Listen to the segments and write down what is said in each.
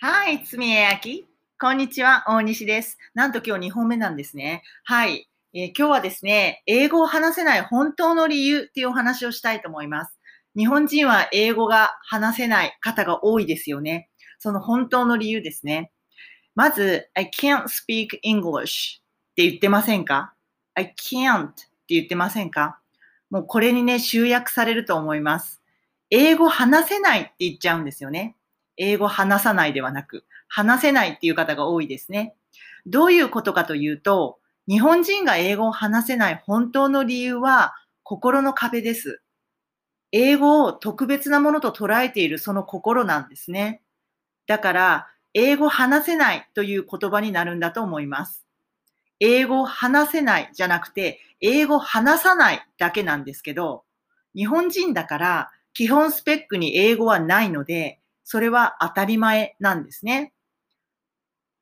はい、つみえあき。こんにちは、大西です。なんと今日2本目なんですね。はい、えー今日はですね、英語を話せない本当の理由っていうお話をしたいと思います。日本人は英語が話せない方が多いですよね。その本当の理由ですね。まず、I can't speak English って言ってませんか ?I can't って言ってませんか？もうこれにね、集約されると思います。英語話せないって言っちゃうんですよね。英語話さないではなく、話せないっていう方が多いですね。どういうことかというと、日本人が英語を話せない本当の理由は心の壁です。英語を特別なものと捉えているその心なんですね。だから、英語話せないという言葉になるんだと思います。英語話せないじゃなくて、英語話さないだけなんですけど、日本人だから基本スペックに英語はないので、それは当たり前なんですね。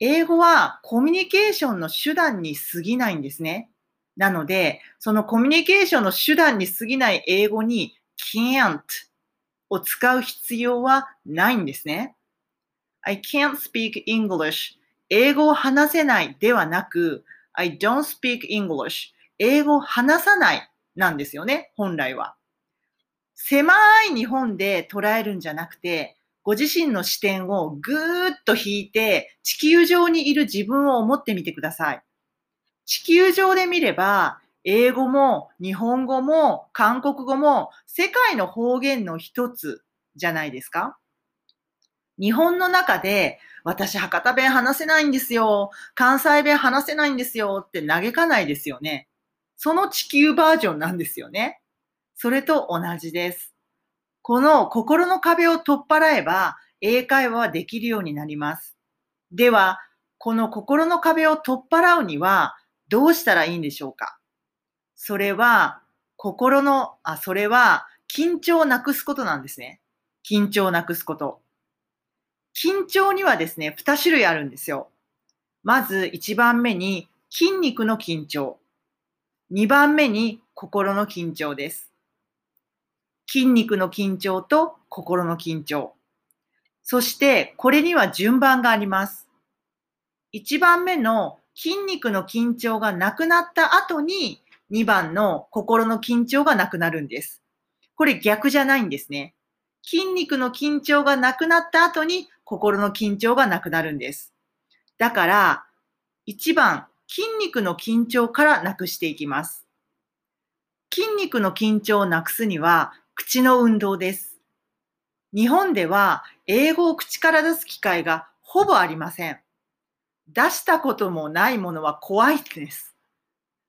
英語はコミュニケーションの手段に過ぎないんですね。なので、そのコミュニケーションの手段に過ぎない英語に can't を使う必要はないんですね。I can't speak English 英語を話せないではなく I don't speak English 英語を話さないなんですよね、本来は。狭い日本で捉えるんじゃなくて、ご自身の視点をぐーっと引いて、地球上にいる自分を思ってみてください。地球上で見れば、英語も日本語も韓国語も世界の方言の一つじゃないですか日本の中で、私博多弁話せないんですよ。関西弁話せないんですよって嘆かないですよね。その地球バージョンなんですよね。それと同じです。この心の壁を取っ払えば英会話はできるようになります。では、この心の壁を取っ払うにはどうしたらいいんでしょうか？それは、心の、あ、それは緊張をなくすことなんですね。緊張をなくすこと。緊張にはですね、2種類あるんですよ。まず1番目に筋肉の緊張。2番目に心の緊張です。筋肉の緊張と心の緊張。そして、これには順番があります。1番目の筋肉の緊張がなくなった後に、2番の心の緊張がなくなるんです。これ逆じゃないんですね。筋肉の緊張がなくなった後に、心の緊張がなくなるんです。だから、1番、筋肉の緊張からなくしていきます。筋肉の緊張をなくすには、口の運動です。日本では英語を口から出す機会がほぼありません。出したこともないものは怖いです。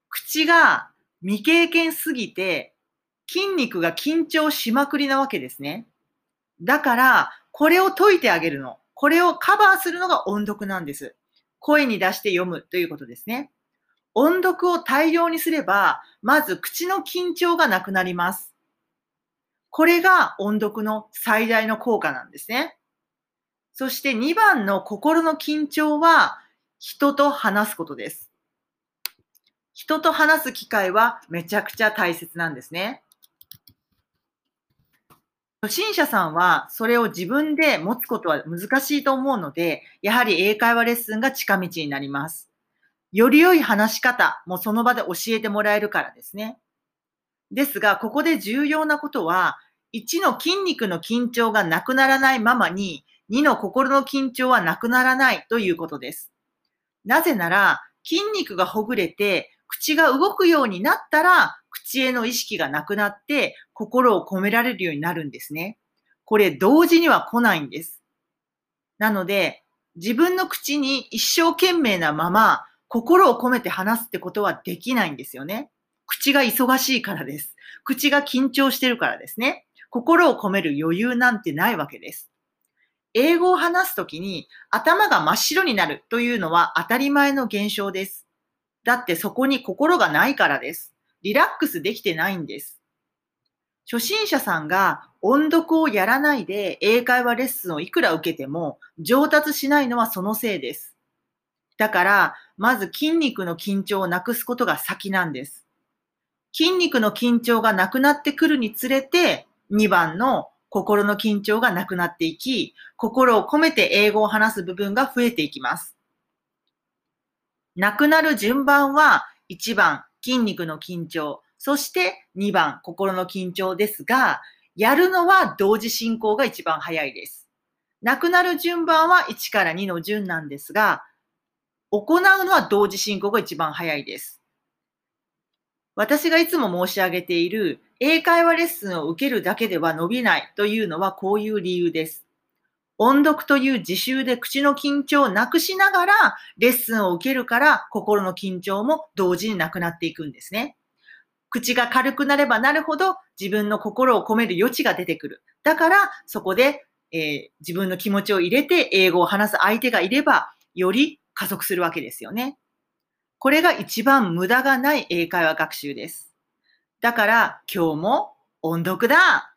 口が未経験すぎて筋肉が緊張しまくりなわけですね。だから、これを解いてあげるの。これをカバーするのが音読なんです。声に出して読むということですね。音読を大量にすれば、まず口の緊張がなくなります。これが音読の最大の効果なんですね。そして2番の心の緊張は人と話すことです。人と話す機会はめちゃくちゃ大切なんですね。初心者さんはそれを自分で持つことは難しいと思うので、やはり英会話レッスンが近道になります。より良い話し方もその場で教えてもらえるからですね。ですが、ここで重要なことは、1の筋肉の緊張がなくならないままに、2の心の緊張はなくならないということです。なぜなら、筋肉がほぐれて、口が動くようになったら、口への意識がなくなって、心を込められるようになるんですね。これ、同時には来ないんです。なので、自分の口に一生懸命なまま、心を込めて話すってことはできないんですよね。口が忙しいからです。口が緊張してるからですね。心を込める余裕なんてないわけです。英語を話すときに頭が真っ白になるというのは当たり前の現象です。だってそこに心がないからです。リラックスできてないんです。初心者さんが音読をやらないで英会話レッスンをいくら受けても上達しないのはそのせいです。だから、まず筋肉の緊張をなくすことが先なんです。筋肉の緊張がなくなってくるにつれて、2番の心の緊張がなくなっていき、心を込めて英語を話す部分が増えていきます。なくなる順番は1番筋肉の緊張、そして2番心の緊張ですが、やるのは同時進行が一番早いです。なくなる順番は1から2の順なんですが、行うのは同時進行が一番早いです。私がいつも申し上げている英会話レッスンを受けるだけでは伸びないというのはこういう理由です。音読という自習で口の緊張をなくしながらレッスンを受けるから心の緊張も同時になくなっていくんですね。口が軽くなればなるほど自分の心を込める余地が出てくる。だからそこで、えー、自分の気持ちを入れて英語を話す相手がいればより加速するわけですよね。これが一番無駄がない英会話学習です。だから今日も音読だ。